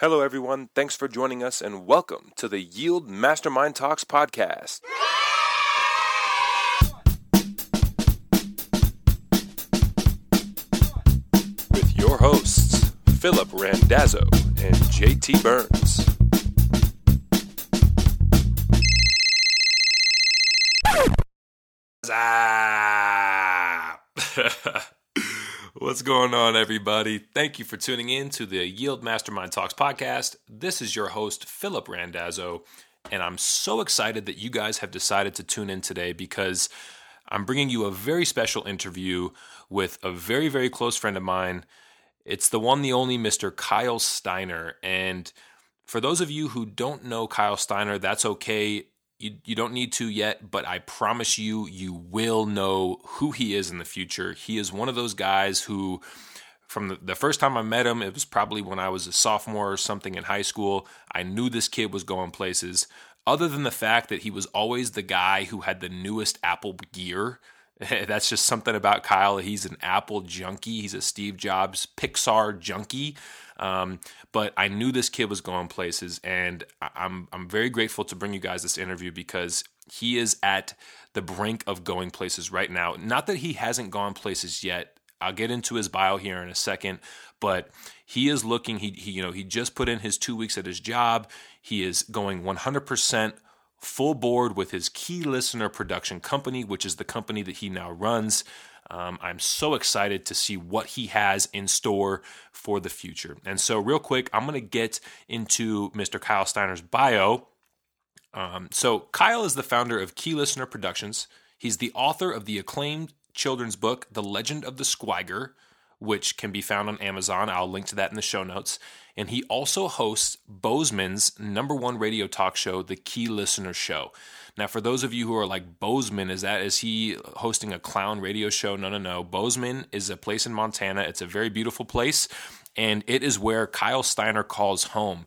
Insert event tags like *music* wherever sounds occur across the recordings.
Hello, everyone. Thanks for joining us, and welcome to the Yield Mastermind Talks podcast. With your hosts, Philip Randazzo and JT Burns. *laughs* What's going on, everybody? Thank you for tuning in to the Yield Mastermind Talks podcast. This is your host, Philip Randazzo, and I'm so excited that you guys have decided to tune in today because I'm bringing you a very special interview with a very, very close friend of mine. It's the one, the only Mr. Kyle Steiner. And for those of you who don't know Kyle Steiner, that's okay you, you don't need to yet, but I promise you, you will know who he is in the future. He is one of those guys who, from the, the first time I met him, it was probably when I was a sophomore or something in high school. I knew this kid was going places. Other than the fact that he was always the guy who had the newest Apple gear. *laughs* That's just something about Kyle. He's an Apple junkie. He's a Steve Jobs Pixar junkie. Um, but I knew this kid was going places, and I'm I'm very grateful to bring you guys this interview because he is at the brink of going places right now. Not that he hasn't gone places yet. I'll get into his bio here in a second, but he is looking. He, he you know he just put in his two weeks at his job. He is going 100 percent full board with his key listener production company, which is the company that he now runs. Um, I'm so excited to see what he has in store for the future. And so, real quick, I'm going to get into Mr. Kyle Steiner's bio. Um, so, Kyle is the founder of Key Listener Productions. He's the author of the acclaimed children's book, The Legend of the Squiger, which can be found on Amazon. I'll link to that in the show notes. And he also hosts Bozeman's number one radio talk show, The Key Listener Show. Now, for those of you who are like Bozeman, is that is he hosting a clown radio show? No, no, no. Bozeman is a place in Montana. It's a very beautiful place, and it is where Kyle Steiner calls home.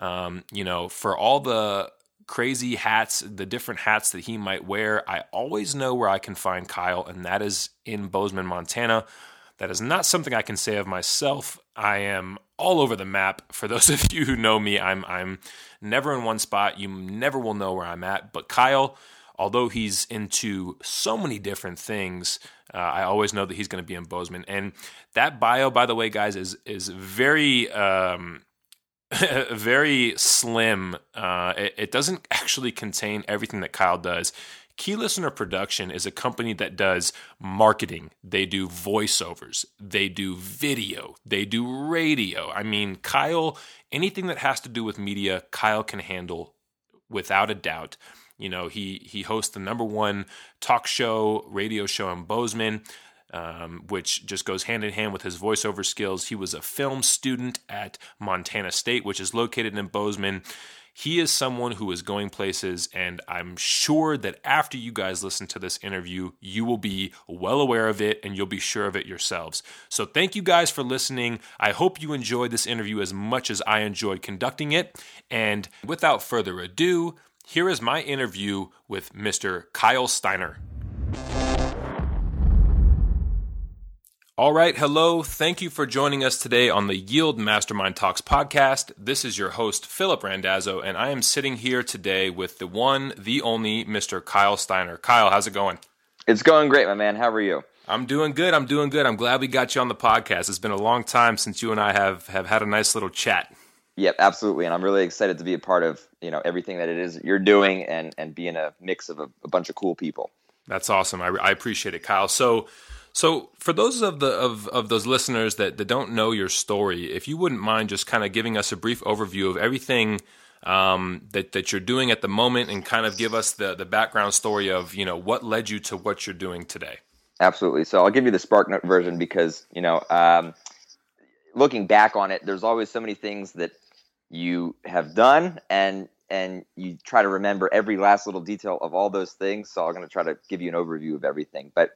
Um, you know, for all the crazy hats, the different hats that he might wear, I always know where I can find Kyle, and that is in Bozeman, Montana. That is not something I can say of myself. I am all over the map. For those *laughs* of you who know me, I'm I'm never in one spot. You never will know where I'm at. But Kyle, although he's into so many different things, uh, I always know that he's going to be in Bozeman. And that bio, by the way, guys, is is very. Um, *laughs* very slim. Uh, it, it, doesn't actually contain everything that Kyle does. Key Listener Production is a company that does marketing, they do voiceovers, they do video, they do radio. I mean, Kyle, anything that has to do with media, Kyle can handle without a doubt. You know, he he hosts the number one talk show, radio show in Bozeman. Um, which just goes hand in hand with his voiceover skills. He was a film student at Montana State, which is located in Bozeman. He is someone who is going places, and I'm sure that after you guys listen to this interview, you will be well aware of it and you'll be sure of it yourselves. So, thank you guys for listening. I hope you enjoyed this interview as much as I enjoyed conducting it. And without further ado, here is my interview with Mr. Kyle Steiner. All right, hello. Thank you for joining us today on the Yield Mastermind Talks podcast. This is your host, Philip Randazzo, and I am sitting here today with the one, the only Mr. Kyle Steiner. Kyle, how's it going? It's going great, my man. How are you? I'm doing good. I'm doing good. I'm glad we got you on the podcast. It's been a long time since you and I have, have had a nice little chat. Yep, absolutely. And I'm really excited to be a part of, you know, everything that it is you're doing and, and being a mix of a, a bunch of cool people. That's awesome. I, I appreciate it, Kyle. So, so, for those of the of, of those listeners that, that don't know your story, if you wouldn't mind just kind of giving us a brief overview of everything um, that that you're doing at the moment, and kind of give us the the background story of you know what led you to what you're doing today. Absolutely. So I'll give you the SparkNote version because you know, um, looking back on it, there's always so many things that you have done, and and you try to remember every last little detail of all those things. So I'm going to try to give you an overview of everything, but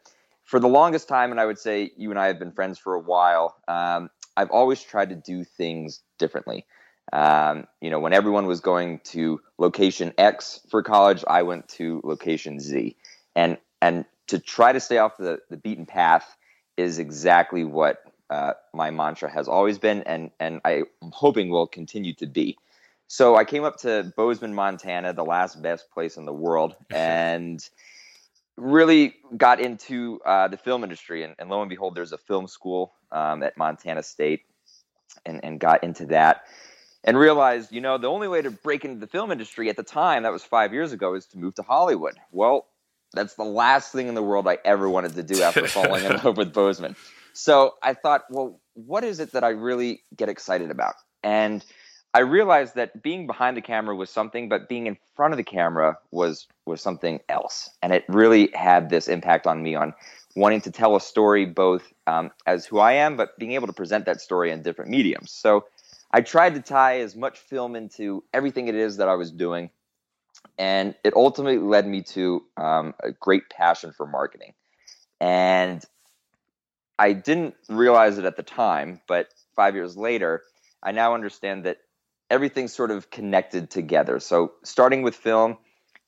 for the longest time, and I would say you and I have been friends for a while, um, I've always tried to do things differently. Um, you know, when everyone was going to location X for college, I went to location Z, and and to try to stay off the, the beaten path is exactly what uh, my mantra has always been, and and I'm hoping will continue to be. So I came up to Bozeman, Montana, the last best place in the world, *laughs* and really got into uh, the film industry. And, and, lo and behold, there's a film school um, at Montana State, and, and got into that. And realized, you know, the only way to break into the film industry at the time, that was five years ago, is to move to Hollywood. Well, that's the last thing in the world I ever wanted to do after *laughs* falling in love with Bozeman. So I thought, well, what is it that I really get excited about? And I realized that being behind the camera was something, but being in front of the camera was was something else, and it really had this impact on me on wanting to tell a story both um, as who I am, but being able to present that story in different mediums. So I tried to tie as much film into everything it is that I was doing, and it ultimately led me to um, a great passion for marketing. And I didn't realize it at the time, but five years later, I now understand that everything's sort of connected together. So starting with film,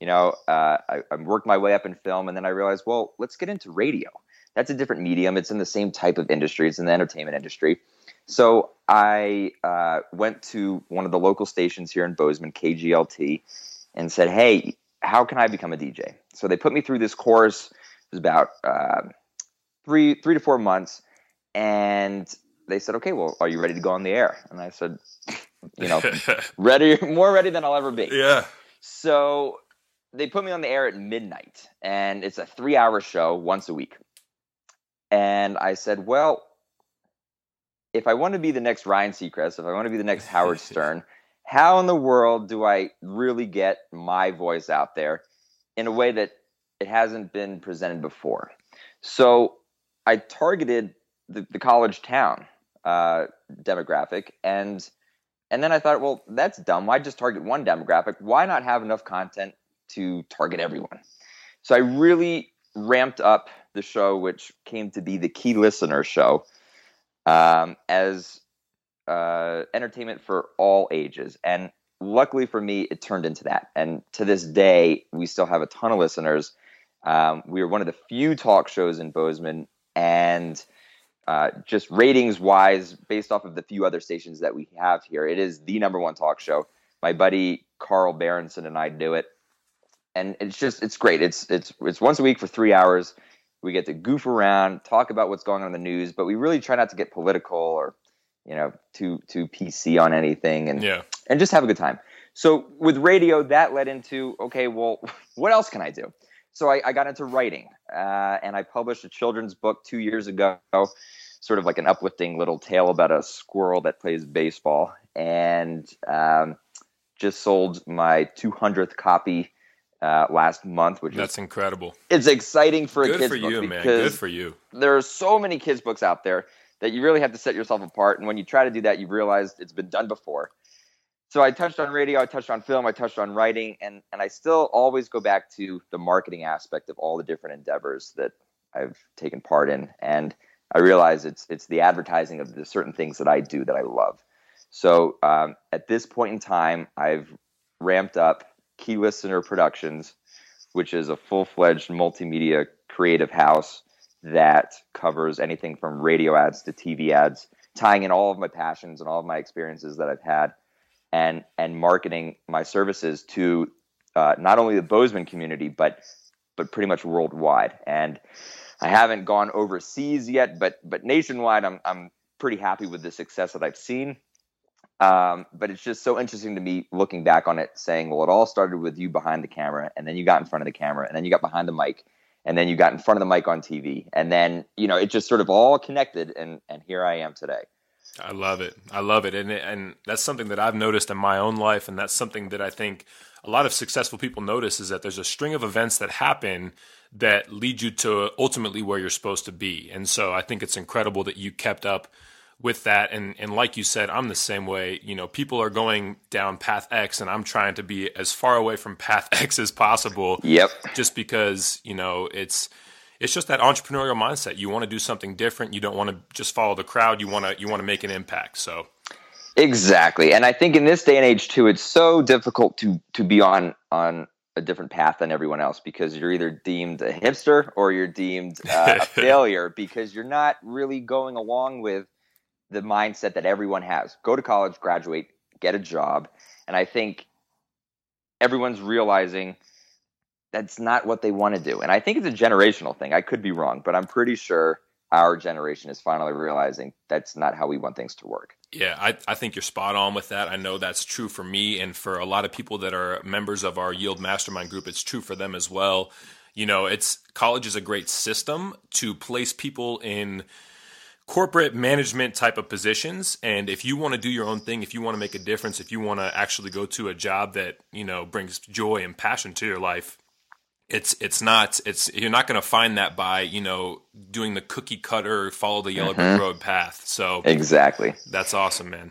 you know, uh, I, I worked my way up in film, and then I realized, well, let's get into radio. That's a different medium. It's in the same type of industry. It's in the entertainment industry. So I uh, went to one of the local stations here in Bozeman, KGLT, and said, "Hey, how can I become a DJ?" So they put me through this course. It was about uh, three three to four months, and they said, "Okay, well, are you ready to go on the air?" And I said, "You know, *laughs* ready, more ready than I'll ever be." Yeah. So they put me on the air at midnight, and it's a three-hour show once a week. And I said, "Well, if I want to be the next Ryan Seacrest, if I want to be the next Howard *laughs* Stern, how in the world do I really get my voice out there in a way that it hasn't been presented before?" So I targeted the, the college town uh, demographic, and and then I thought, well, that's dumb. Why just target one demographic? Why not have enough content to target everyone? So I really ramped up the show, which came to be the Key Listener Show, um, as uh, entertainment for all ages. And luckily for me, it turned into that. And to this day, we still have a ton of listeners. Um, we are one of the few talk shows in Bozeman, and uh, just ratings wise, based off of the few other stations that we have here, it is the number one talk show. My buddy Carl Berenson and I do it, and it's just it's great. It's it's it's once a week for three hours. We get to goof around, talk about what's going on in the news, but we really try not to get political or you know too too PC on anything, and yeah. and just have a good time. So with radio, that led into okay, well, *laughs* what else can I do? So I, I got into writing, uh, and I published a children's book two years ago sort of like an uplifting little tale about a squirrel that plays baseball, and um, just sold my 200th copy uh, last month, which that's is, incredible. It's exciting for Good a kids for book you, man. Good for you. There are so many kids books out there that you really have to set yourself apart, and when you try to do that, you realize it's been done before. So I touched on radio, I touched on film, I touched on writing, and and I still always go back to the marketing aspect of all the different endeavors that I've taken part in, and I realize it's it's the advertising of the certain things that I do that I love. So um, at this point in time, I've ramped up Key Listener Productions, which is a full fledged multimedia creative house that covers anything from radio ads to TV ads, tying in all of my passions and all of my experiences that I've had, and and marketing my services to uh, not only the Bozeman community but but pretty much worldwide. And I haven't gone overseas yet, but but nationwide, I'm I'm pretty happy with the success that I've seen. Um, but it's just so interesting to me looking back on it, saying, well, it all started with you behind the camera, and then you got in front of the camera, and then you got behind the mic, and then you got in front of the mic on TV, and then you know it just sort of all connected, and and here I am today. I love it. I love it, and and that's something that I've noticed in my own life, and that's something that I think a lot of successful people notice is that there's a string of events that happen that lead you to ultimately where you're supposed to be. And so I think it's incredible that you kept up with that and and like you said I'm the same way you know people are going down path X and I'm trying to be as far away from path *laughs* X as possible yep just because you know it's it's just that entrepreneurial mindset you want to do something different you don't want to just follow the crowd you want to you want to make an impact so exactly and I think in this day and age too it's so difficult to to be on on a different path than everyone else because you're either deemed a hipster or you're deemed uh, a *laughs* failure because you're not really going along with the mindset that everyone has. Go to college, graduate, get a job. And I think everyone's realizing that's not what they want to do. And I think it's a generational thing. I could be wrong, but I'm pretty sure our generation is finally realizing that's not how we want things to work. Yeah, I, I think you're spot on with that. I know that's true for me and for a lot of people that are members of our Yield Mastermind group. It's true for them as well. You know, it's college is a great system to place people in corporate management type of positions and if you want to do your own thing if you want to make a difference if you want to actually go to a job that you know brings joy and passion to your life it's it's not it's you're not going to find that by you know doing the cookie cutter follow the yellow mm-hmm. road path so exactly that's awesome man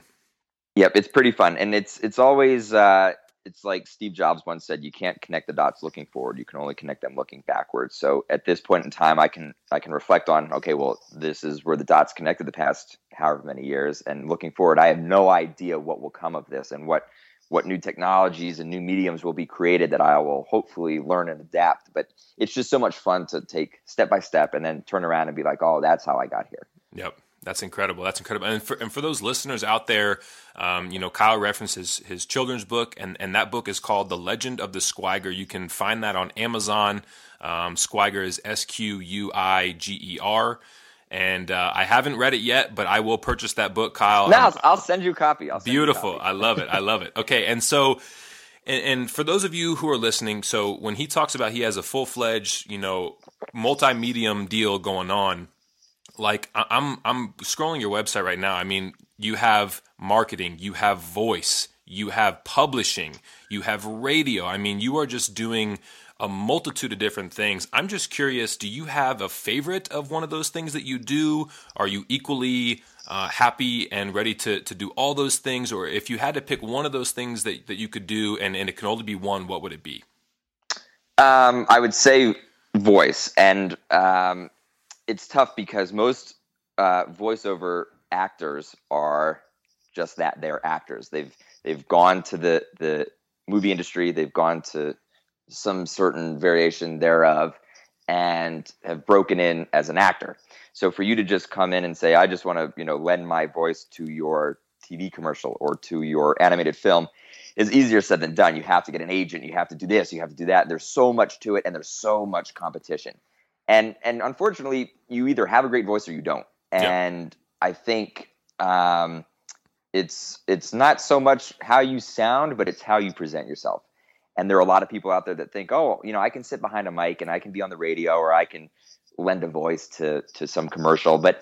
yep it's pretty fun and it's it's always uh it's like Steve Jobs once said, you can't connect the dots looking forward. You can only connect them looking backwards. So at this point in time, I can I can reflect on, okay, well, this is where the dots connected the past however many years, and looking forward, I have no idea what will come of this and what what new technologies and new mediums will be created that I will hopefully learn and adapt. But it's just so much fun to take step by step and then turn around and be like, oh, that's how I got here. Yep. That's incredible. That's incredible. And for, and for those listeners out there, um, you know, Kyle references his children's book, and, and that book is called The Legend of the Squiger. You can find that on Amazon. Um, Squiger is S Q U I G E R. And uh, I haven't read it yet, but I will purchase that book, Kyle. No, I'll, I'll send you a copy. beautiful. Copy. I love it. I love it. Okay, and so, and, and, for those of you who are listening, so when he talks about he has a full fledged, you know, multi-medium deal going on, like I'm I'm scrolling your website right now. I mean, you have marketing, you have voice, you have publishing, you have radio. I mean, you are just doing a multitude of different things. I'm just curious, do you have a favorite of one of those things that you do? Are you equally uh, happy and ready to, to do all those things? Or if you had to pick one of those things that, that you could do and, and it can only be one, what would it be? Um, I would say voice. And um, it's tough because most uh, voiceover actors are just that they're actors they've they've gone to the the movie industry they've gone to some certain variation thereof and have broken in as an actor so for you to just come in and say i just want to you know lend my voice to your tv commercial or to your animated film is easier said than done you have to get an agent you have to do this you have to do that there's so much to it and there's so much competition and and unfortunately, you either have a great voice or you don't. And yeah. I think um, it's it's not so much how you sound, but it's how you present yourself. And there are a lot of people out there that think, oh, you know, I can sit behind a mic and I can be on the radio or I can lend a voice to to some commercial. But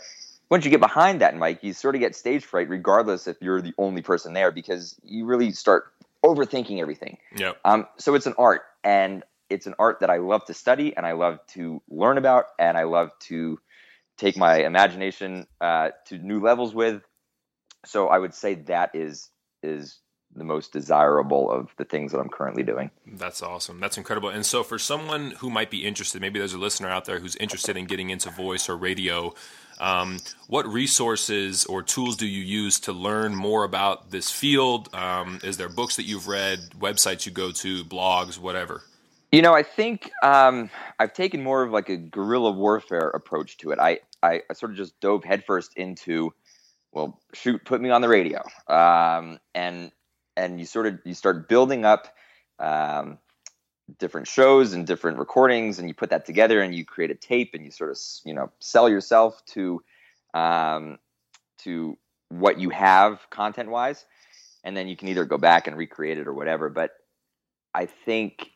once you get behind that mic, you sort of get stage fright, regardless if you're the only person there, because you really start overthinking everything. Yeah. Um, so it's an art, and it's an art that I love to study and I love to learn about and I love to take my imagination uh, to new levels with. So I would say that is is the most desirable of the things that I'm currently doing. That's awesome. That's incredible. And so for someone who might be interested, maybe there's a listener out there who's interested in getting into voice or radio. Um, what resources or tools do you use to learn more about this field? Um, is there books that you've read, websites you go to, blogs, whatever? You know, I think um, I've taken more of like a guerrilla warfare approach to it. I, I, I, sort of just dove headfirst into, well, shoot, put me on the radio, um, and and you sort of you start building up um, different shows and different recordings, and you put that together, and you create a tape, and you sort of you know sell yourself to um, to what you have content wise, and then you can either go back and recreate it or whatever. But I think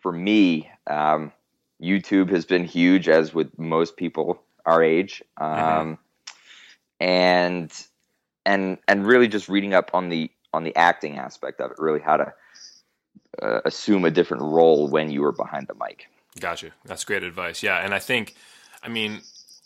for me, um, YouTube has been huge, as with most people our age, um, mm-hmm. and and and really just reading up on the on the acting aspect of it, really how to uh, assume a different role when you are behind the mic. Gotcha. That's great advice. Yeah, and I think, I mean,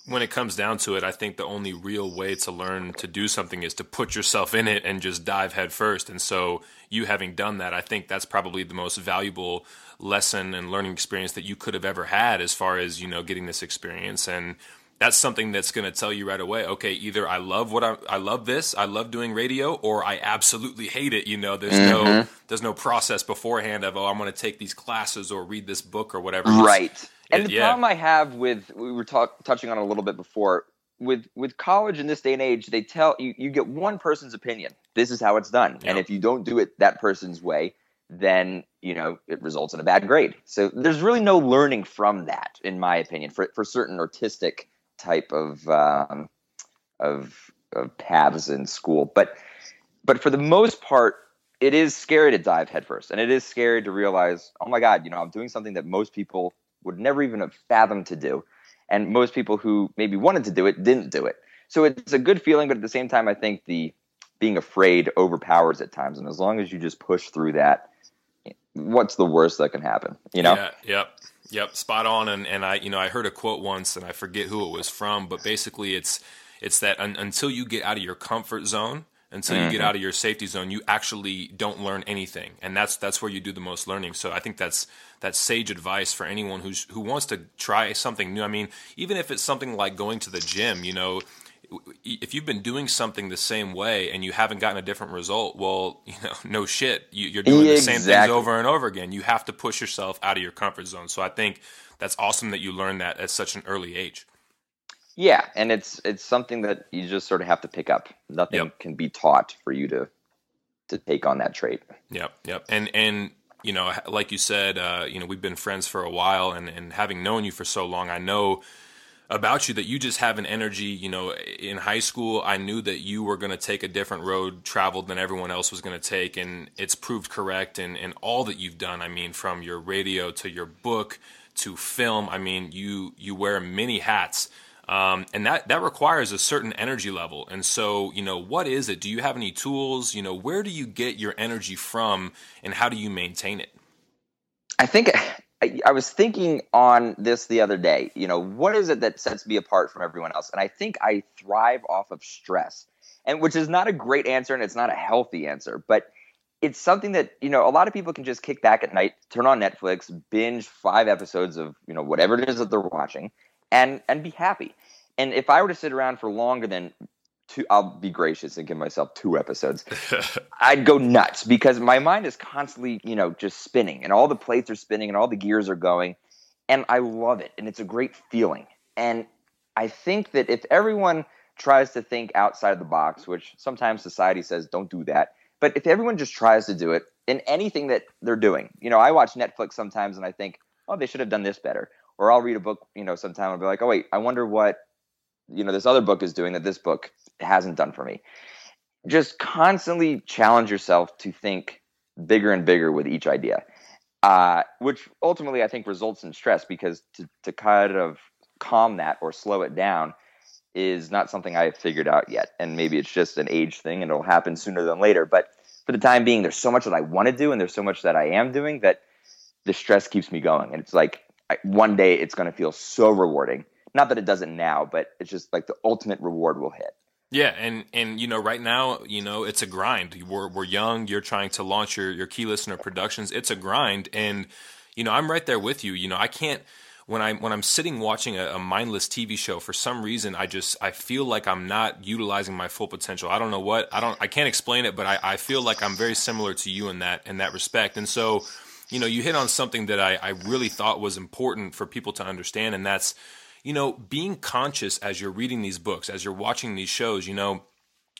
when it comes down to it, I think the only real way to learn to do something is to put yourself in it and just dive head first. And so, you having done that, I think that's probably the most valuable lesson and learning experience that you could have ever had as far as, you know, getting this experience. And that's something that's going to tell you right away. Okay, either I love what I, I love this, I love doing radio, or I absolutely hate it. You know, there's mm-hmm. no there's no process beforehand of oh I'm going to take these classes or read this book or whatever. Right. And the yeah. problem I have with we were talk, touching on a little bit before with with college in this day and age, they tell you you get one person's opinion. This is how it's done, yep. and if you don't do it that person's way, then you know it results in a bad grade. So there's really no learning from that, in my opinion, for for certain artistic type of um, of, of paths in school. But but for the most part, it is scary to dive headfirst, and it is scary to realize, oh my god, you know, I'm doing something that most people would never even have fathomed to do, and most people who maybe wanted to do it didn't do it. So it's a good feeling, but at the same time, I think the being afraid overpowers at times, and as long as you just push through that, what's the worst that can happen? You know? Yeah. Yep. Yep, spot on. And and I you know I heard a quote once, and I forget who it was from, but basically it's it's that un- until you get out of your comfort zone, until mm-hmm. you get mm-hmm. out of your safety zone, you actually don't learn anything, and that's that's where you do the most learning. So I think that's that's sage advice for anyone who's who wants to try something new. I mean, even if it's something like going to the gym, you know, if you've been doing something the same way and you haven't gotten a different result, well, *laughs* you know, no shit, you, are doing exactly. the same things over and over again. You have to push yourself out of your comfort zone. So I think that's awesome that you learned that at such an early age. Yeah, and it's it's something that you just sort of have to pick up. Nothing yep. can be taught for you to to take on that trait. Yep, yep, and and you know, like you said, uh, you know, we've been friends for a while, and and having known you for so long, I know about you that you just have an energy. You know, in high school, I knew that you were going to take a different road traveled than everyone else was going to take, and it's proved correct. And and all that you've done, I mean, from your radio to your book to film, I mean, you you wear many hats. Um, and that that requires a certain energy level. And so, you know, what is it? Do you have any tools? You know, where do you get your energy from, and how do you maintain it? I think I, was thinking on this the other day. You know, what is it that sets me apart from everyone else? And I think I thrive off of stress, and which is not a great answer, and it's not a healthy answer, but it's something that you know a lot of people can just kick back at night, turn on Netflix, binge five episodes of you know whatever it is that they're watching, and and be happy. And if I were to sit around for longer than two I'll be gracious and give myself two episodes. *laughs* I'd go nuts because my mind is constantly, you know, just spinning and all the plates are spinning and all the gears are going and I love it and it's a great feeling. And I think that if everyone tries to think outside the box, which sometimes society says don't do that, but if everyone just tries to do it in anything that they're doing, you know, I watch Netflix sometimes and I think, oh, they should have done this better. Or I'll read a book, you know, sometime and be like, oh wait, I wonder what you know this other book is doing that this book hasn't done for me. Just constantly challenge yourself to think bigger and bigger with each idea, uh, which ultimately I think results in stress because to, to kind of calm that or slow it down is not something I have figured out yet. And maybe it's just an age thing and it'll happen sooner than later. But for the time being, there's so much that I want to do and there's so much that I am doing that the stress keeps me going. And it's like I, one day it's going to feel so rewarding. Not that it doesn't now, but it's just like the ultimate reward will hit. Yeah, and and you know, right now, you know, it's a grind. We're we're young. You're trying to launch your your key listener productions. It's a grind, and you know, I'm right there with you. You know, I can't when I'm when I'm sitting watching a, a, mindless TV show. For some reason, I just I feel like I'm not utilizing my full potential. I don't know what I don't I can't explain it, but I, I feel like I'm very similar to you in that in that respect. And so, you know, you hit on something that I, I really thought was important for people to understand, and that's you know, being conscious as you're reading these books, as you're watching these shows, you know,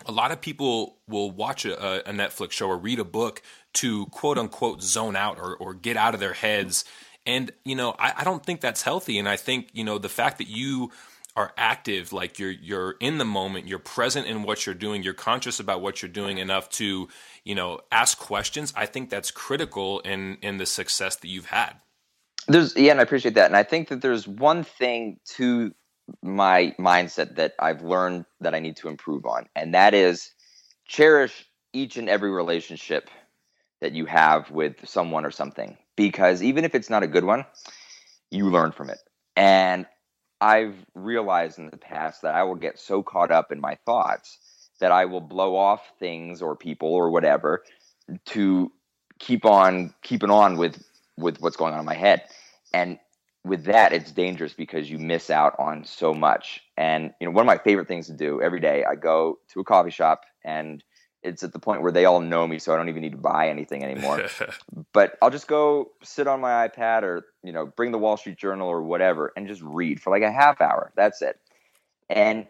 a lot of people will watch a, a Netflix show or read a book to quote unquote zone out or, or get out of their heads. And, you know, I, I don't think that's healthy. And I think, you know, the fact that you are active, like you're you're in the moment, you're present in what you're doing, you're conscious about what you're doing enough to, you know, ask questions. I think that's critical in in the success that you've had. There's yeah, and I appreciate that. And I think that there's one thing to my mindset that I've learned that I need to improve on, and that is cherish each and every relationship that you have with someone or something. Because even if it's not a good one, you learn from it. And I've realized in the past that I will get so caught up in my thoughts that I will blow off things or people or whatever to keep on keeping on with with what's going on in my head. And with that, it's dangerous because you miss out on so much. And you know, one of my favorite things to do every day, I go to a coffee shop, and it's at the point where they all know me, so I don't even need to buy anything anymore. *laughs* but I'll just go sit on my iPad, or you know, bring the Wall Street Journal or whatever, and just read for like a half hour. That's it, and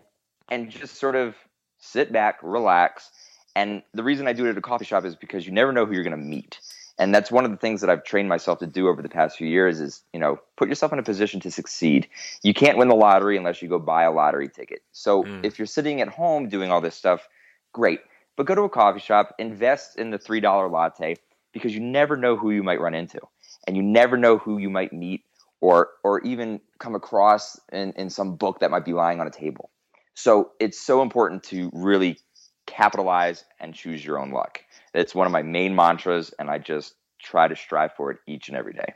and just sort of sit back, relax. And the reason I do it at a coffee shop is because you never know who you're going to meet and that's one of the things that I've trained myself to do over the past few years is you know put yourself in a position to succeed. You can't win the lottery unless you go buy a lottery ticket. So mm. if you're sitting at home doing all this stuff, great, but go to a coffee shop, invest in the three dollar latte because you never know who you might run into, and you never know who you might meet or or even come across in, in some book that might be lying on a table. So it's so important to really capitalize and choose your own luck. It's one of my main mantras, and I just try to strive for it each and every day.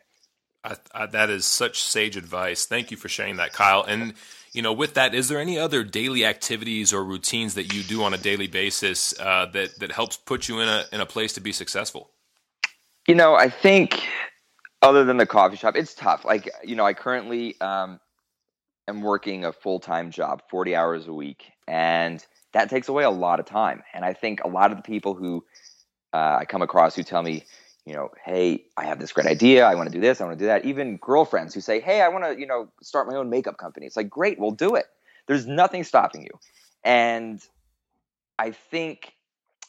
I, I, that is such sage advice. Thank you for sharing that, Kyle. And you know, with that, is there any other daily activities or routines that you do on a daily basis uh, that that helps put you in a in a place to be successful? You know, I think other than the coffee shop, it's tough. Like you know, I currently um, am working a full time job, forty hours a week, and that takes away a lot of time. And I think a lot of the people who uh, I come across who tell me, you know, hey, I have this great idea. I want to do this. I want to do that. Even girlfriends who say, hey, I want to, you know, start my own makeup company. It's like, great, we'll do it. There's nothing stopping you. And I think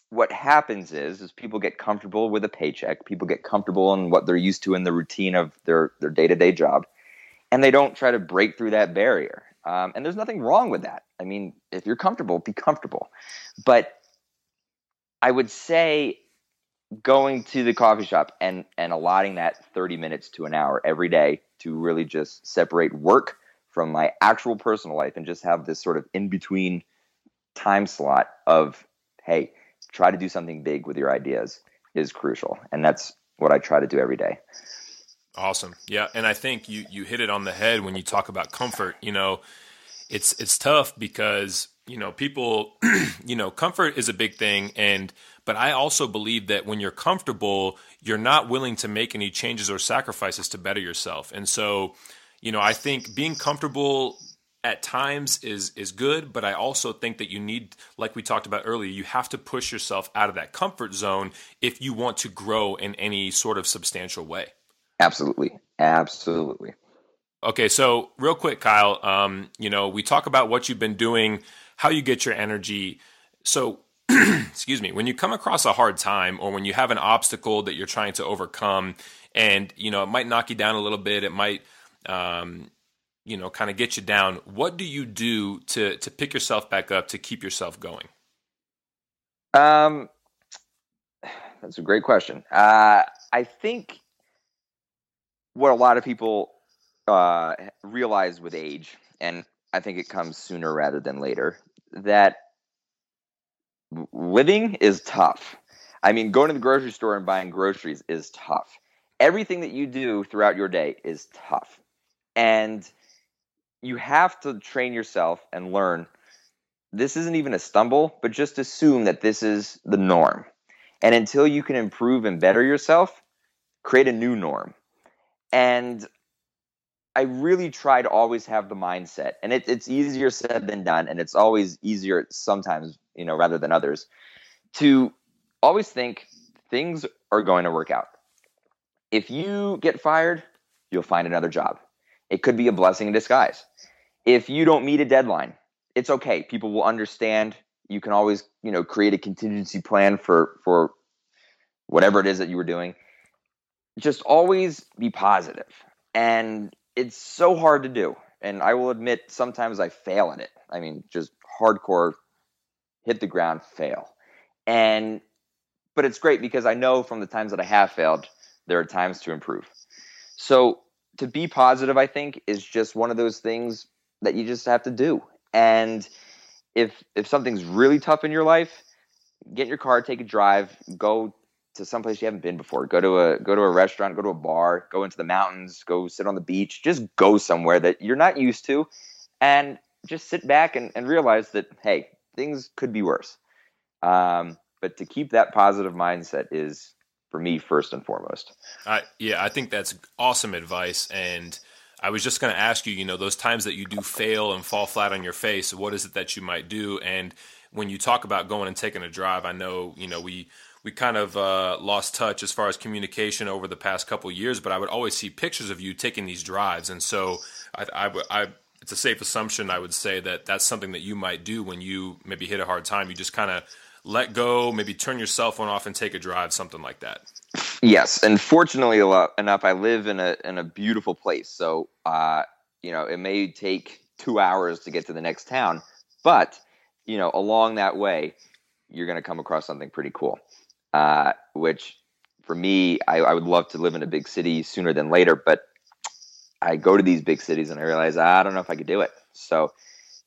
what happens is is people get comfortable with a paycheck. People get comfortable in what they're used to in the routine of their their day to day job, and they don't try to break through that barrier. Um, and there's nothing wrong with that. I mean, if you're comfortable, be comfortable. But I would say going to the coffee shop and and allotting that 30 minutes to an hour every day to really just separate work from my actual personal life and just have this sort of in between time slot of hey try to do something big with your ideas is crucial and that's what i try to do every day awesome yeah and i think you you hit it on the head when you talk about comfort you know it's it's tough because you know people *clears throat* you know comfort is a big thing and but I also believe that when you're comfortable, you're not willing to make any changes or sacrifices to better yourself. And so, you know, I think being comfortable at times is is good, but I also think that you need like we talked about earlier, you have to push yourself out of that comfort zone if you want to grow in any sort of substantial way. Absolutely. Absolutely. Okay, so real quick, Kyle, um, you know, we talk about what you've been doing, how you get your energy. So *clears throat* excuse me, when you come across a hard time or when you have an obstacle that you're trying to overcome and, you know, it might knock you down a little bit, it might, um, you know, kind of get you down. What do you do to, to pick yourself back up, to keep yourself going? Um, *sighs* that's a great question. Uh, I think what a lot of people uh, realize with age, and I think it comes sooner rather than later, that living is tough. I mean, going to the grocery store and buying groceries is tough. Everything that you do throughout your day is tough. And you have to train yourself and learn this isn't even a stumble, but just assume that this is the norm. And until you can improve and better yourself, create a new norm. And I really try to always have the mindset, and it, it's easier said than done, and it's always easier sometimes, you know, rather than others, to always think things are going to work out. If you get fired, you'll find another job. It could be a blessing in disguise. If you don't meet a deadline, it's okay. People will understand. You can always, you know, create a contingency plan for for whatever it is that you were doing. Just always be positive and it's so hard to do. And I will admit, sometimes I fail at it. I mean, just hardcore hit the ground, fail. And, but it's great because I know from the times that I have failed, there are times to improve. So to be positive, I think, is just one of those things that you just have to do. And if if something's really tough in your life, get in your car, take a drive, go to someplace you haven't been before. Go to a go to a restaurant, go to a bar, go into the mountains, go sit on the beach. Just go somewhere that you're not used to, and just sit back and, and realize that hey, things could be worse. Um, but to keep that positive mindset is for me first and foremost. Uh, yeah, I think that's awesome advice, and I was just going to ask you, you know, those times that you do fail and fall flat on your face, what is it that you might do? And when you talk about going and taking a drive, I know, you know, we we kind of uh, lost touch as far as communication over the past couple years, but I would always see pictures of you taking these drives, and so I, I, I, it's a safe assumption I would say that that's something that you might do when you maybe hit a hard time. You just kind of let go, maybe turn your cell phone off and take a drive, something like that. Yes, and fortunately enough, I live in a in a beautiful place, so uh, you know it may take two hours to get to the next town, but you know along that way you're going to come across something pretty cool. Uh, which for me, I, I, would love to live in a big city sooner than later, but I go to these big cities and I realize I don't know if I could do it. So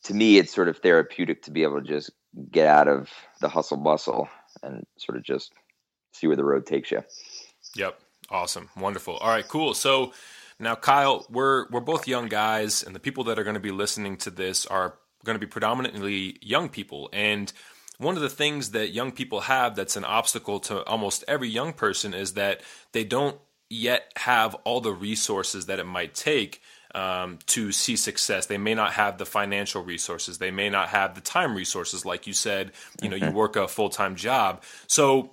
to me, it's sort of therapeutic to be able to just get out of the hustle bustle and sort of just see where the road takes you. Yep. Awesome. Wonderful. All right, cool. So now Kyle, we're we're both young guys and the people that are going to be listening to this are going to be predominantly young people and one of the things that young people have that's an obstacle to almost every young person is that they don't yet have all the resources that it might take um, to see success. They may not have the financial resources. They may not have the time resources. Like you said, you know, you work a full time job. So,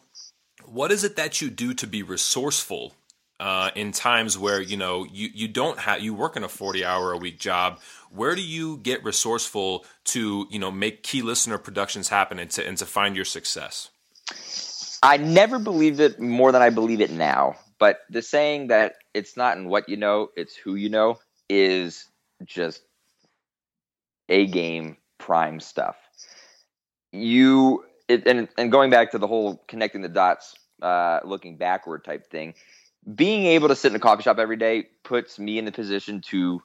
what is it that you do to be resourceful uh, in times where you know you you don't have you work in a forty hour a week job where do you get resourceful to you know make key listener productions happen and to and to find your success? I never believed it more than I believe it now. But the saying that it's not in what you know, it's who you know is just a game prime stuff. You it, and and going back to the whole connecting the dots, uh, looking backward type thing, being able to sit in a coffee shop every day puts me in the position to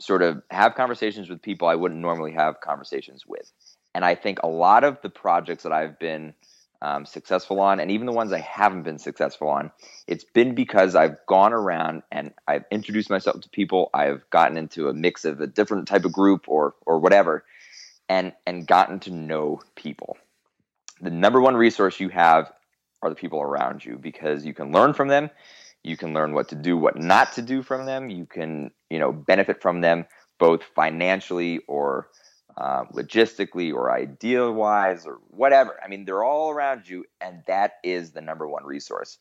sort of have conversations with people I wouldn't normally have conversations with. And I think a lot of the projects that I've been um, successful on, and even the ones I haven't been successful on, it's been because I've gone around and I've introduced myself to people. I've gotten into a mix of a different type of group or or whatever, and and gotten to know people. The number one resource you have are the people around you because you can learn from them you can learn what to do, what not to do from them. You can, you know, benefit from them both financially or uh, logistically or ideal wise or whatever. I mean, they're all around you, and that is the number one resource.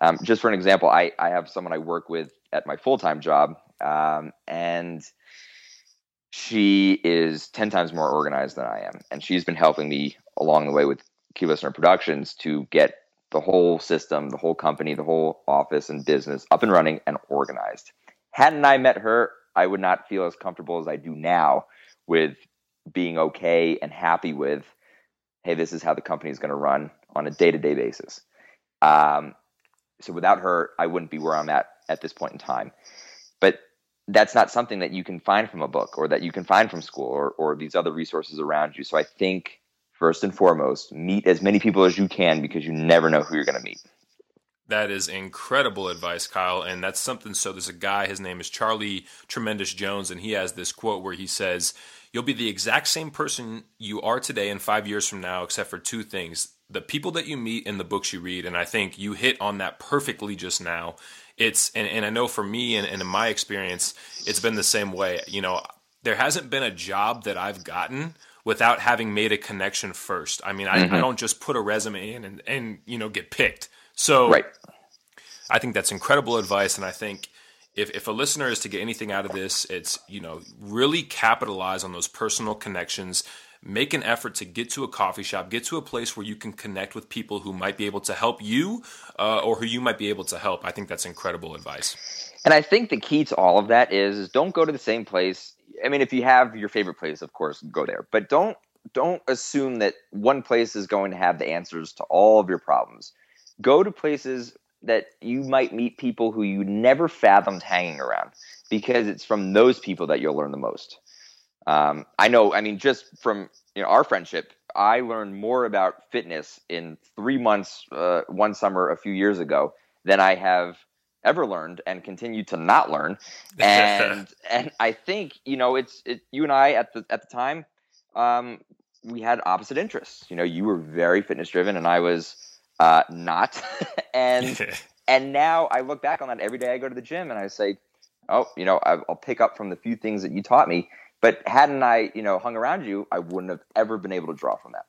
Um, just for an example, I, I have someone I work with at my full time job, um, and she is 10 times more organized than I am. And she's been helping me along the way with Key Listener Productions to get the whole system, the whole company, the whole office and business up and running and organized. Hadn't I met her, I would not feel as comfortable as I do now with being okay and happy with, hey, this is how the company is going to run on a day to day basis. Um, so without her, I wouldn't be where I'm at at this point in time. But that's not something that you can find from a book or that you can find from school or, or these other resources around you. So I think first and foremost, meet as many people as you can because you never know who you're going to meet. That is incredible advice, Kyle. And that's something. So, there's a guy, his name is Charlie Tremendous Jones, and he has this quote where he says, You'll be the exact same person you are today in five years from now, except for two things the people that you meet and the books you read. And I think you hit on that perfectly just now. It's, and, and I know for me and, and in my experience, it's been the same way. You know, there hasn't been a job that I've gotten without having made a connection first. I mean, I, mm-hmm. I don't just put a resume in and, and you know get picked. So right. I think that's incredible advice, and I think if if a listener is to get anything out of this, it's you know really capitalize on those personal connections. Make an effort to get to a coffee shop, get to a place where you can connect with people who might be able to help you uh, or who you might be able to help. I think that's incredible advice. And I think the key to all of that is, is don't go to the same place I mean, if you have your favorite place, of course, go there. But don't don't assume that one place is going to have the answers to all of your problems. Go to places that you might meet people who you never fathomed hanging around, because it's from those people that you'll learn the most. Um, I know. I mean, just from you know our friendship, I learned more about fitness in three months, uh, one summer a few years ago, than I have ever learned and continue to not learn. *laughs* And and I think you know it's it, you and I at the at the time um, we had opposite interests. You know, you were very fitness driven, and I was uh, not. *laughs* and *laughs* and now I look back on that every day. I go to the gym and I say, oh, you know, I'll pick up from the few things that you taught me. But hadn't I, you know, hung around you, I wouldn't have ever been able to draw from that.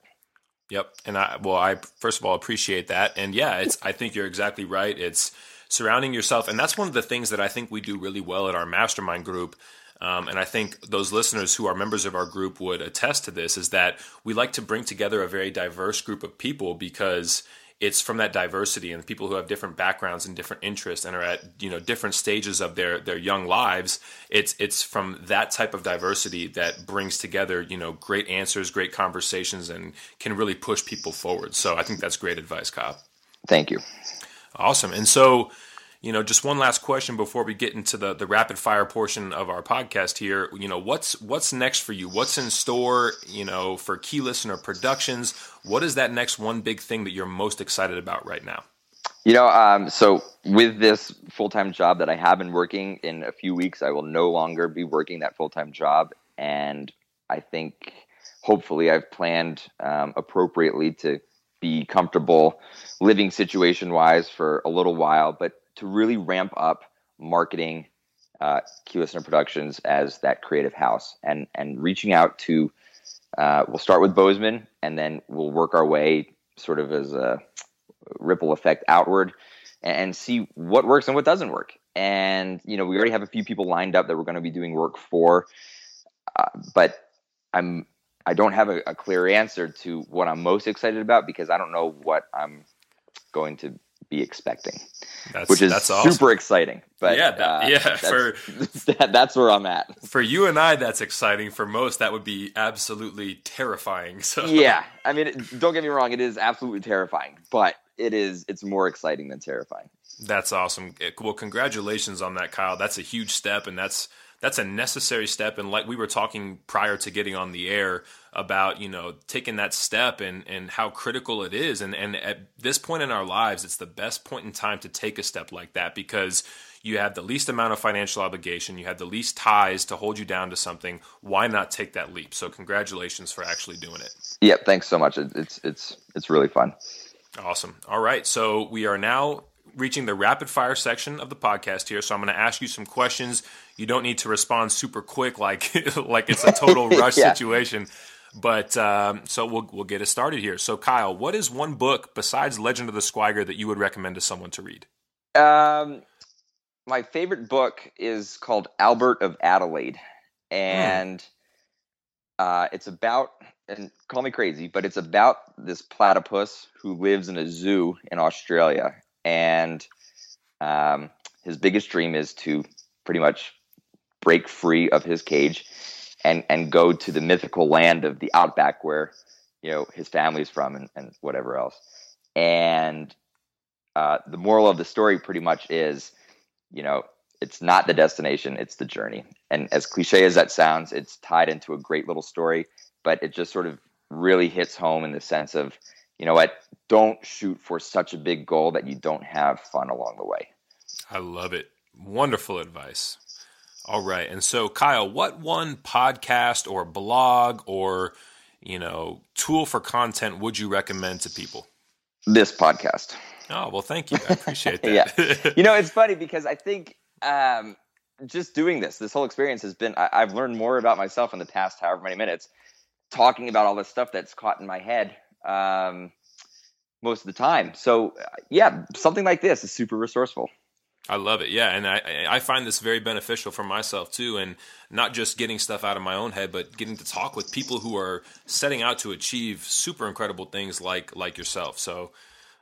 Yep. And I, well, I first of all appreciate that. And yeah, it's, I think you're exactly right. It's surrounding yourself. And that's one of the things that I think we do really well at our mastermind group. Um, and I think those listeners who are members of our group would attest to this is that we like to bring together a very diverse group of people because it's from that diversity and people who have different backgrounds and different interests and are at you know different stages of their their young lives it's it's from that type of diversity that brings together you know great answers great conversations and can really push people forward. So i think that's great advice kyle. Thank you. Awesome. And so you know, just one last question before we get into the the rapid fire portion of our podcast here. You know, what's what's next for you? What's in store? You know, for Key Listener Productions, what is that next one big thing that you're most excited about right now? You know, um, so with this full time job that I have been working, in a few weeks I will no longer be working that full time job, and I think hopefully I've planned um, appropriately to be comfortable living situation wise for a little while, but to really ramp up marketing uh, Key Listener Productions as that creative house and and reaching out to. Uh, we'll start with Bozeman and then we'll work our way sort of as a ripple effect outward and, and see what works and what doesn't work. And you know, we already have a few people lined up that we're going to be doing work for, uh, but I'm I don't have a, a, clear answer to what I'm most excited about because I don't know what I'm going to be expecting, that's, which is that's awesome. super exciting. But yeah, that, uh, yeah, that's, for *laughs* that, that's where I'm at. For you and I, that's exciting. For most, that would be absolutely terrifying. So yeah, *laughs* I mean, don't get me wrong, it is absolutely terrifying, but it is it's more exciting than terrifying. That's awesome. Well, congratulations on that, Kyle. That's a huge step, and that's that's a necessary step. And like we were talking prior to getting on the air about, you know, taking that step and, and how critical it is. And, and at this point in our lives, it's the best point in time to take a step like that because you have the least amount of financial obligation, you have the least ties to hold you down to something. Why not take that leap? So congratulations for actually doing it. Yep. thanks so much. It's it's it's really fun. Awesome. All right, so we are now reaching the rapid fire section of the podcast here. So I'm going to ask you some questions. You don't need to respond super quick, like *laughs* like it's a total *laughs* rush yeah. situation. But um, so we'll we'll get it started here. So Kyle, what is one book besides Legend of the Squiger that you would recommend to someone to read? Um, my favorite book is called Albert of Adelaide, and mm. uh, it's about and call me crazy, but it's about this platypus who lives in a zoo in Australia, and um, his biggest dream is to pretty much break free of his cage and and go to the mythical land of the outback where you know his family's from and, and whatever else. And uh, the moral of the story pretty much is you know it's not the destination it's the journey. And as cliche as that sounds it's tied into a great little story but it just sort of really hits home in the sense of you know what don't shoot for such a big goal that you don't have fun along the way i love it wonderful advice all right. And so, Kyle, what one podcast or blog or, you know, tool for content would you recommend to people? This podcast. Oh, well, thank you. I *laughs* appreciate that. yeah. *laughs* You know, it's funny because I think um, just doing this, this whole experience has been, I, I've learned more about myself in the past however many minutes, talking about all this stuff that's caught in my head um, most of the time. So, yeah, something like this is super resourceful. I love it. Yeah, and I I find this very beneficial for myself too, and not just getting stuff out of my own head, but getting to talk with people who are setting out to achieve super incredible things like like yourself. So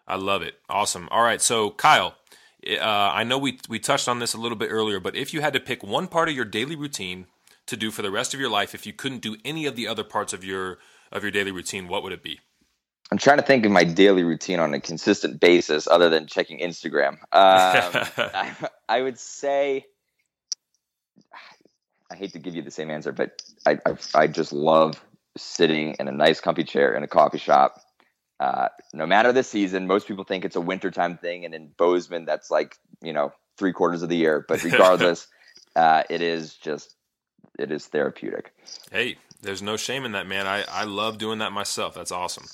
I love it. Awesome. All right, so Kyle, uh, I know we we touched on this a little bit earlier, but if you had to pick one part of your daily routine to do for the rest of your life, if you couldn't do any of the other parts of your of your daily routine, what would it be? I'm trying to think of my daily routine on a consistent basis other than checking Instagram. Um, *laughs* I, I, would say, I hate to give you the same answer, but I, I, I just love sitting in a nice, comfy chair in a coffee shop. Uh, no matter the season, most people think it's a wintertime thing, and in Bozeman, that's like you know three quarters of the year. But *laughs* regardless, uh, it is just it is therapeutic. Hey, there's no shame in that, man. I I love doing that myself. That's awesome.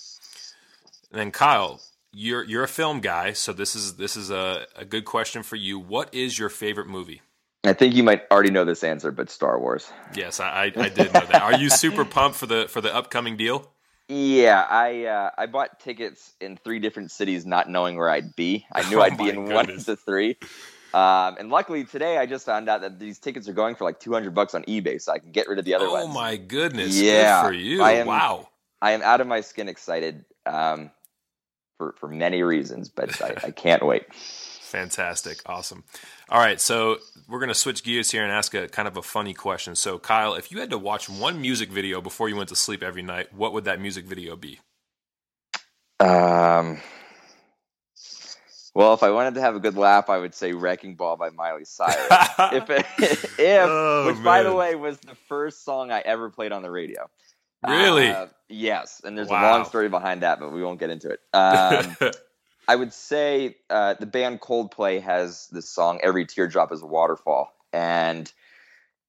And then Kyle, you're you're a film guy, so this is this is a, a good question for you. What is your favorite movie? I think you might already know this answer, but Star Wars. Yes, I, I did know that. Are you super *laughs* pumped for the for the upcoming deal? Yeah, I uh, I bought tickets in three different cities, not knowing where I'd be. I knew *laughs* Oh I'd be in one of the three, um, and luckily today I just found out that these tickets are going for like two hundred bucks on eBay, so I can get rid of the other Oh ones. Oh my goodness! Yeah, Good for you. I am- wow. I am out of my skin excited um, for for many reasons, but I, I *laughs* can't wait. Fantastic. Awesome. All right, so we're going to switch gears here and ask a kind of a funny question. So, Kyle, if you had to watch one music video before you went to sleep every night, what would that music video be? Um, well, if I wanted to have a good laugh, I would say "Wrecking Ball" by Miley Cyrus. *laughs* if it, if Oh, which by the way was the first song I ever played on the radio. Really? Uh, yes, and there's a long story behind that, but we won't get into it. *laughs* Um, I would say uh, the band Coldplay has this song "Every Teardrop Is a Waterfall," and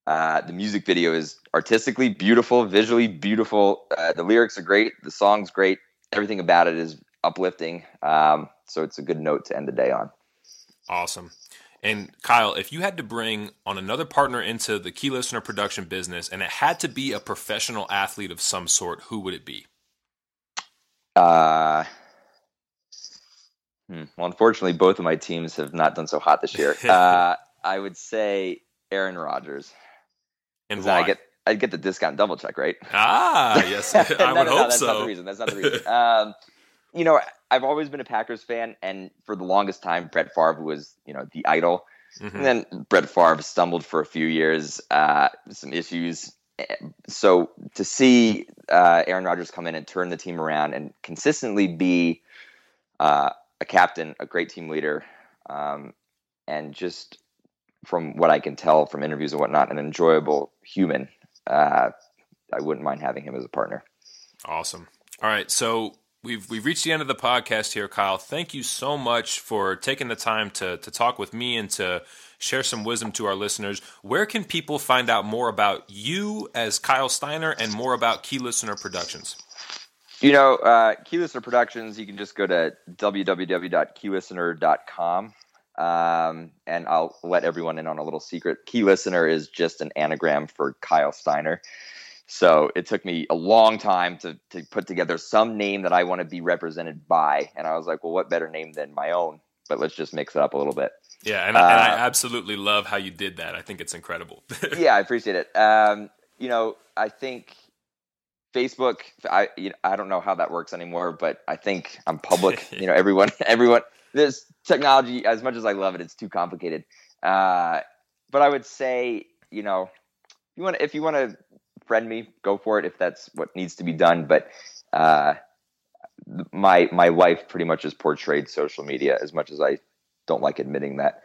uh, the music video is artistically beautiful, visually beautiful. Uh, the lyrics are great, the song's great, everything about it is uplifting. Um, so it's a good note to end the day on. awesome. And Kyle, if you had to bring on another partner into the key listener production business and it had to be a professional athlete of some sort, who would it be? Uh, hmm, well, unfortunately, both of my teams have not done so hot this year. *laughs* Uh, I would say Aaron Rodgers. And why? I get I'd get the discount double check, right? ah, yes, *laughs* I No, would no, no, hope that's Not the reason. That's not the reason. um, you know, I've always been a Packers fan, and for the longest time, Brett Favre was you know the idol. Mhm. And then Brett Favre stumbled for a few years, uh, some issues. So to see uh, Aaron Rodgers come in and turn the team around and consistently be uh, a captain, a great team leader, um, and just from what I can tell from interviews and whatnot, an enjoyable human. Uh, I wouldn't mind having him as a partner. Awesome. All right, so we've we've reached the end of the podcast here, Kyle. Thank you so much for taking the time to to talk with me and to share some wisdom to our listeners. Where can people find out more about you as Kyle Steiner and more about Key Listener Productions? You know, uh, Key Listener Productions, you can just go to www.keylistener.com. Um, and I'll let everyone in on a little secret. Key Listener is just an anagram for Kyle Steiner. So it took me a long time to, to put together some name that I want to be represented by. And I was like, well, what better name than my own? But let's just mix it up a little bit. Yeah, and, I, and I Uh, absolutely love how you did that. I think it's incredible. *laughs* yeah, I appreciate it. Um, you know, I think Facebook. I you know, I don't know how that works anymore, but I think I'm public. *laughs* you know, everyone, *laughs* everyone. This technology, as much as I love it, it's too complicated. Uh, but I would say, you know, if you want, if you want to friend me, go for it. If that's what needs to be done, but. Uh, my my life pretty much is portrayed social media as much as I don't like admitting that.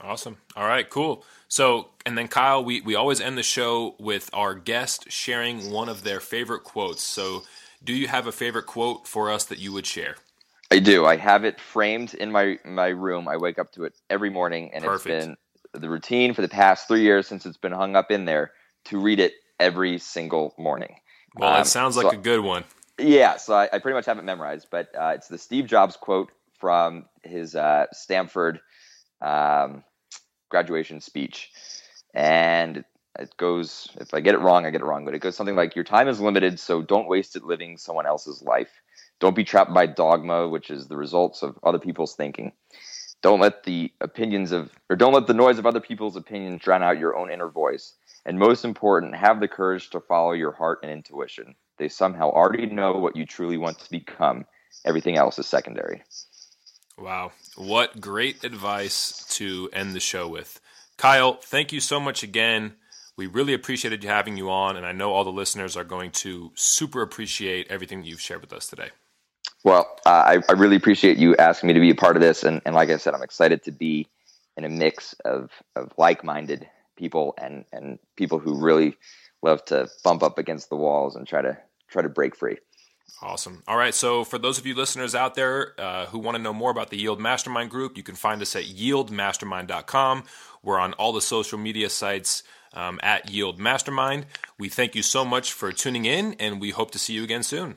Awesome. All right, cool. So, and then Kyle, we, we always end the show with our guest sharing one of their favorite quotes. So, do you have a favorite quote for us that you would share? I do. I have it framed in my my room. I wake up to it every morning, and Perfect. it's been the routine for the past three years since it's been hung up in there to read it every single morning. Well, Um, it sounds like so- a good one. Yeah, so I, I pretty much have it memorized, but uh, it's the Steve Jobs quote from his uh, Stanford um, graduation speech, and it goes. If I get it wrong, I get it wrong, but it goes something like, "Your time is limited, so don't waste it living someone else's life. Don't be trapped by dogma, which is the results of other people's thinking. Don't let the opinions of, or don't let the noise of other people's opinions drown out your own inner voice. And most important, have the courage to follow your heart and intuition. They somehow already know what you truly want to become. Everything else is secondary. Wow. What great advice to end the show with. Kyle, thank you so much again. We really appreciated you having you on, and I know all the listeners are going to super appreciate everything that you've shared with us today. Well, uh, I, I really appreciate you asking me to be a part of this. And, and like I said, I'm excited to be in a mix of, of like minded people and, and people who really love to bump up against the walls and try to try to break free. Awesome. All right. So, for those of you listeners out there uh, who want to know more about the Yield Mastermind Group, you can find us at yieldmastermind.com. We're on all the social media sites um, at Yield Mastermind. We thank you so much for tuning in, and we hope to see you again soon.